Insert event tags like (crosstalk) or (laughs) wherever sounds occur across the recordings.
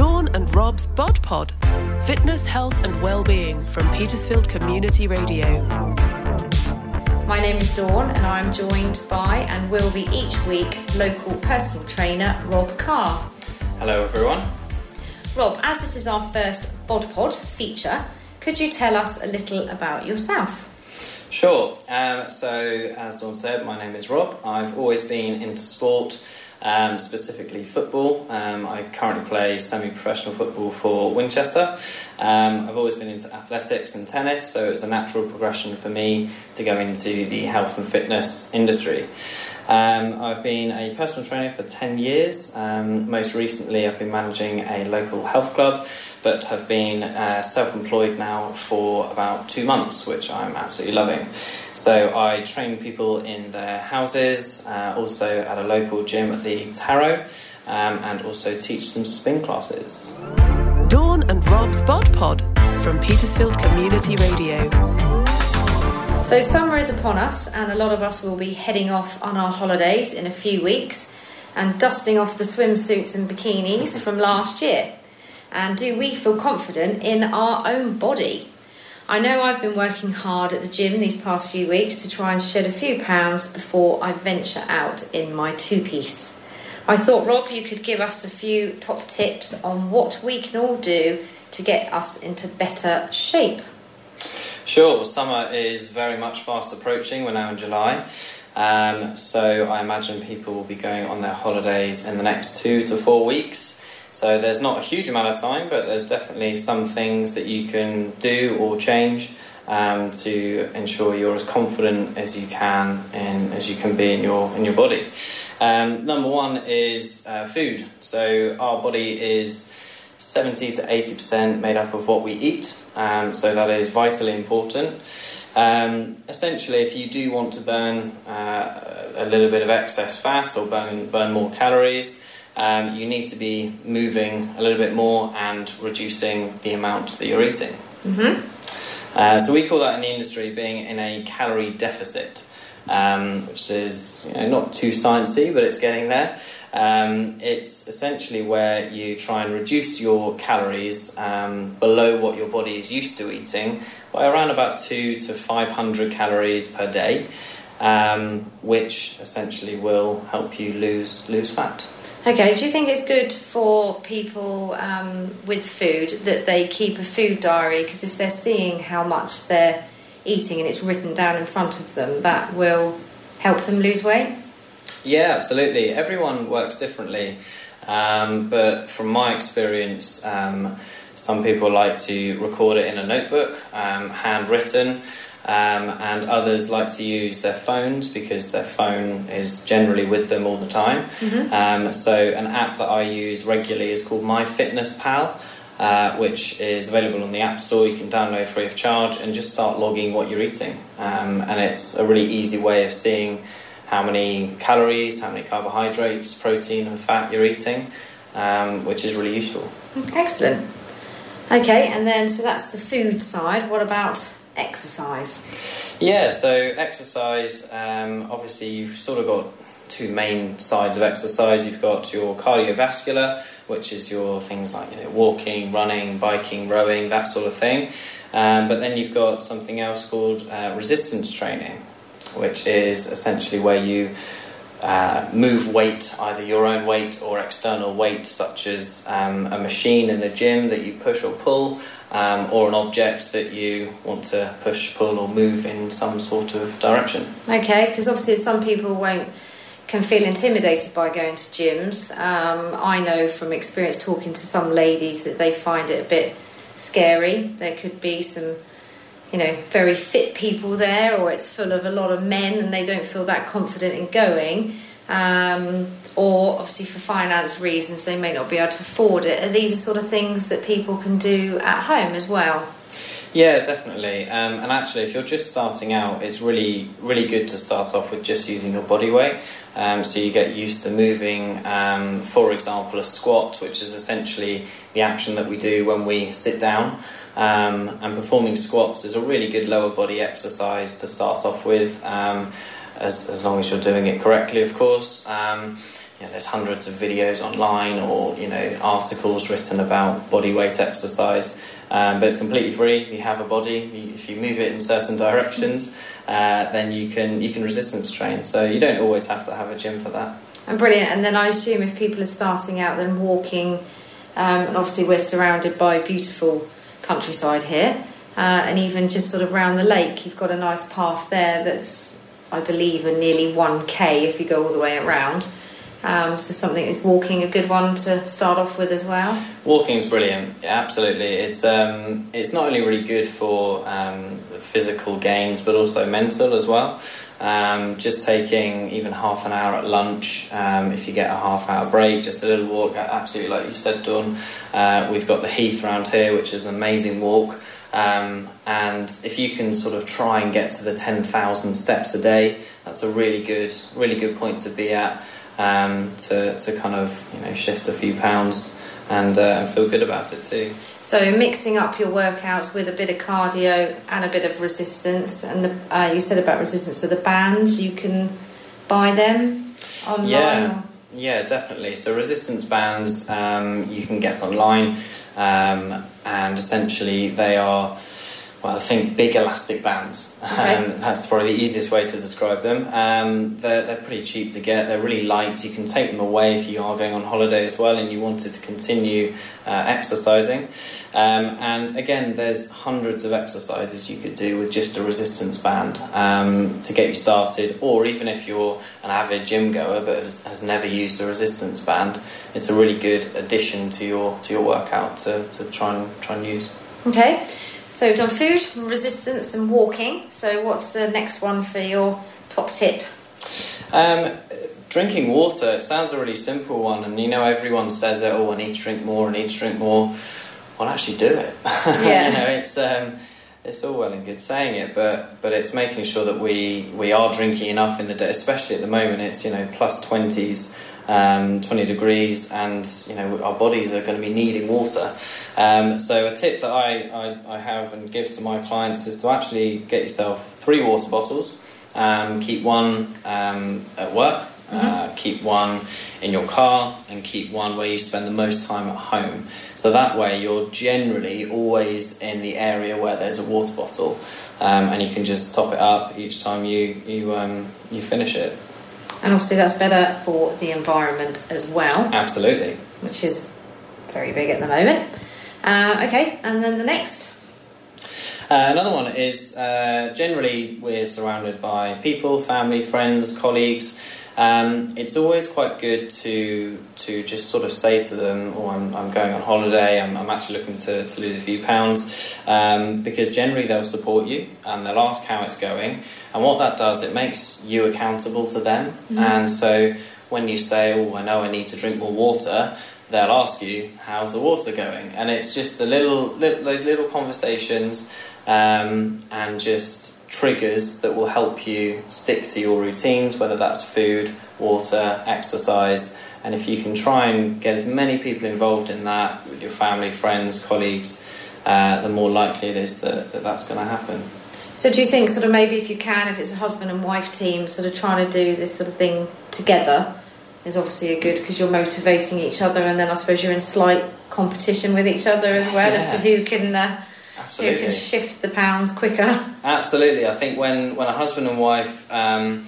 Dawn and Rob's Bod Pod. Fitness, health, and well-being from Petersfield Community Radio. My name is Dawn, and I'm joined by and will be each week local personal trainer Rob Carr. Hello, everyone. Rob, as this is our first Bod Pod feature, could you tell us a little about yourself? Sure. Um, so, as Dawn said, my name is Rob. I've always been into sport, um, specifically football. Um, I currently play semi professional football for Winchester. Um, I've always been into athletics and tennis, so it's a natural progression for me to go into the health and fitness industry. Um, I've been a personal trainer for 10 years. Um, most recently, I've been managing a local health club, but have been uh, self employed now for about two months, which I'm absolutely loving. So, I train people in their houses, uh, also at a local gym at the Taro, um, and also teach some spin classes. Dawn and Rob's Bod Pod from Petersfield Community Radio. So, summer is upon us, and a lot of us will be heading off on our holidays in a few weeks and dusting off the swimsuits and bikinis from last year. And do we feel confident in our own body? I know I've been working hard at the gym these past few weeks to try and shed a few pounds before I venture out in my two piece. I thought, Rob, you could give us a few top tips on what we can all do to get us into better shape. Sure, summer is very much fast approaching. We're now in July. Um, so I imagine people will be going on their holidays in the next two to four weeks. So there's not a huge amount of time, but there's definitely some things that you can do or change um, to ensure you're as confident as you can and as you can be in your in your body. Um, number one is uh, food. So our body is 70 to 80 percent made up of what we eat. Um, so that is vitally important. Um, essentially, if you do want to burn uh, a little bit of excess fat or burn burn more calories, um, you need to be moving a little bit more and reducing the amount that you're eating. Mm-hmm. Uh, so we call that in the industry being in a calorie deficit, um, which is you know, not too sciencey, but it's getting there. Um, it's essentially where you try and reduce your calories um, below what your body is used to eating by around about two to five hundred calories per day, um, which essentially will help you lose lose fat. Okay, do you think it's good for people um, with food that they keep a food diary? Because if they're seeing how much they're eating and it's written down in front of them, that will help them lose weight? Yeah, absolutely. Everyone works differently, um, but from my experience, um, some people like to record it in a notebook, um, handwritten. Um, and others like to use their phones because their phone is generally with them all the time. Mm-hmm. Um, so, an app that I use regularly is called MyFitnessPal, uh, which is available on the App Store. You can download free of charge and just start logging what you're eating. Um, and it's a really easy way of seeing how many calories, how many carbohydrates, protein, and fat you're eating, um, which is really useful. Excellent. Okay, and then so that's the food side. What about exercise? Yeah, so exercise, um, obviously, you've sort of got two main sides of exercise. You've got your cardiovascular, which is your things like you know, walking, running, biking, rowing, that sort of thing. Um, but then you've got something else called uh, resistance training, which is essentially where you uh, move weight, either your own weight or external weight, such as um, a machine in a gym that you push or pull, um, or an object that you want to push, pull, or move in some sort of direction. Okay, because obviously some people won't can feel intimidated by going to gyms. Um, I know from experience talking to some ladies that they find it a bit scary. There could be some, you know, very fit people there, or it's full of a lot of men and they don't feel that confident in going. Um, or obviously for finance reasons they may not be able to afford it. Are these the sort of things that people can do at home as well? Yeah, definitely. Um, and actually, if you're just starting out, it's really, really good to start off with just using your body weight. Um, so you get used to moving, um, for example, a squat, which is essentially the action that we do when we sit down. Um, and performing squats is a really good lower body exercise to start off with, um, as, as long as you're doing it correctly, of course. You know, there's hundreds of videos online or you know articles written about body weight exercise, um, but it's completely free. You have a body. You, if you move it in certain directions, uh, then you can you can resistance train. So you don't always have to have a gym for that. And brilliant. And then I assume if people are starting out, then walking, um, and obviously we're surrounded by beautiful countryside here, uh, and even just sort of around the lake, you've got a nice path there that's, I believe, a nearly 1k if you go all the way around. Um, so something is walking a good one to start off with as well. Walking is brilliant. Absolutely. It's um, it's not only really good for um, physical gains, but also mental as well. Um, just taking even half an hour at lunch, um, if you get a half hour break, just a little walk. Absolutely, like you said, Dawn. Uh, we've got the Heath around here, which is an amazing walk. Um, and if you can sort of try and get to the 10,000 steps a day, that's a really good, really good point to be at um, to, to kind of you know shift a few pounds and, uh, feel good about it too. So mixing up your workouts with a bit of cardio and a bit of resistance, and the, uh, you said about resistance. So the bands you can buy them online. Yeah, or- yeah, definitely. So resistance bands um, you can get online, um, and essentially they are. Well, I think big elastic bands. Okay. Um, that's probably the easiest way to describe them. Um, they're, they're pretty cheap to get. They're really light. You can take them away if you are going on holiday as well and you wanted to continue uh, exercising. Um, and again, there's hundreds of exercises you could do with just a resistance band um, to get you started. Or even if you're an avid gym goer but has- has never used a resistance band, it's a really good addition to your to your workout to, to try and try and use. Okay. So we've done food, resistance, and walking. So what's the next one for your top tip? Um, drinking water, it sounds a really simple one, and you know, everyone says it, oh, I need to drink more, I need to drink more. Well, actually, do it. (laughs) Yeah. you know, it's, um, it's all well and good saying it, but, but it's making sure that we, we are drinking enough in the day, especially at the moment, it's, you know, plus 20s. Um, 20 degrees, and you know our bodies are going to be needing water. Um, so a tip that I, I, I have and give to my clients is to actually get yourself three water bottles. Um, keep one um, at work, uh, keep one in your car, and keep one where you spend the most time at home. So that way, you're generally always in the area where there's a water bottle, um, and you can just top it up each time you you um, you finish it. And obviously that's better for the environment as well, Absolutely. which is very big at the moment. Uh, okay, and then the next. Uh, another one is uh, generally we're surrounded by people, family, friends, colleagues. Um, it's always quite good to to just sort of say to them, "Oh, I'm, I'm going on holiday. I'm, I'm actually looking to, to lose a few pounds," um, because generally they'll support you and they'll ask how it's going. And what that does, it makes you accountable to them. And so when you say, "Oh, I know I need to drink more water," they'll ask you, "How's the water going?" And it's just the little, little those little conversations um, and just triggers that will help you stick to your routines, whether that's food, water, exercise. And if you can try and get as many people involved in that with your family, friends, colleagues, uh, the more likely it is that, that that's going to happen. So do you think sort of maybe if you can, if it's a husband and wife team, sort of trying to do this sort of thing together is obviously a good because you're motivating each other, and then I suppose you're in slight competition with each other as well as to who can uh, who can shift the pounds quicker. Absolutely, I think when, when a husband and wife um,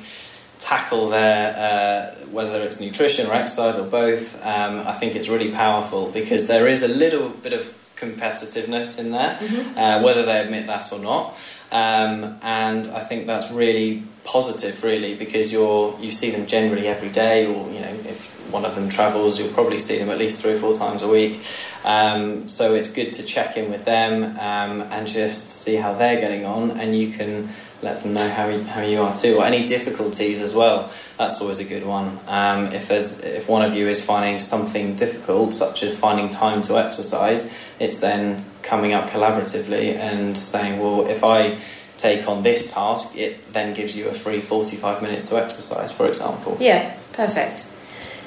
tackle their uh, whether it's nutrition or exercise or both, um, I think it's really powerful because there is a little bit of competitiveness in there, uh, whether they admit that or not. Um, and I think that's really positive, really, because you're you see them generally every day, or you know, if one of them travels, you'll probably see them at least three or four times a week. Um, so it's good to check in with them um, and just see how they're getting on, and you can let them know how how you are too, or any difficulties as well. That's always a good one. Um, if there's if one of you is finding something difficult, such as finding time to exercise, it's then coming up collaboratively and saying, well, if I take on this task, it then gives you a free 45 minutes to exercise, for example. Yeah, perfect.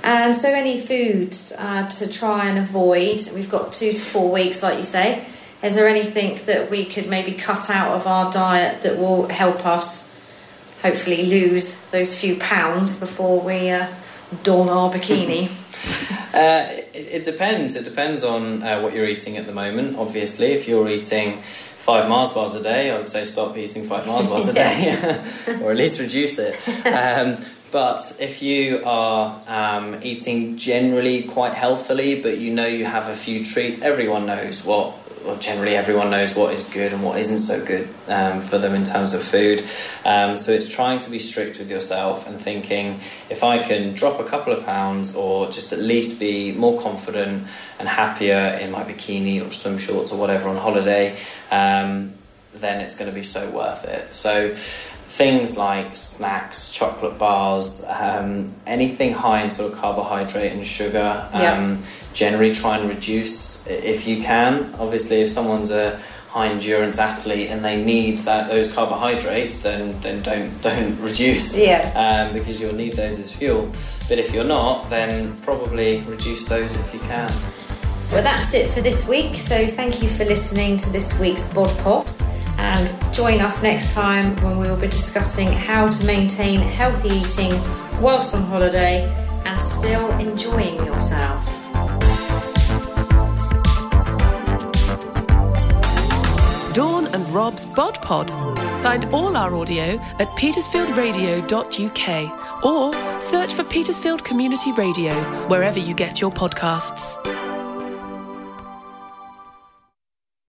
And so, any foods uh, to try and avoid? We've got two to four weeks, like you say. Is there anything that we could maybe cut out of our diet that will help us hopefully lose those few pounds before we uh, don our bikini? (laughs) (laughs) Uh, it, it, depends. It depends on uh, what you're eating at the moment. Obviously, if you're eating five Mars bars a day, I would say stop eating five Mars bars a day, (laughs) (laughs) or at least reduce it. Um, but if you are um, eating generally quite healthily, but you know you have a few treats, everyone knows what well, generally everyone knows what is good and what isn't so good um, for them in terms of food. Um, so it's trying to be strict with yourself and thinking if I can drop a couple of pounds or just at least be more confident and happier in my bikini or swim shorts or whatever on holiday, um, then it's going to be so worth it. So things like snacks, chocolate bars, um, anything high in sort of carbohydrate and sugar. Um, Generally, try and reduce if you can. Obviously, if someone's a high endurance athlete and they need that those carbohydrates, then then don't (laughs) don't reduce. Yeah. Um, because you'll need those as fuel. But if you're not, then probably reduce those if you can. Well, that's it for this week. So thank you for listening to this week's Bod Pod and join us next time when we will be discussing how to maintain healthy eating whilst on holiday and still enjoying yourself. Dawn and Rob's Bod Pod. Find all our audio at petersfieldradio.uk or search for Petersfield Community Radio wherever you get your podcasts.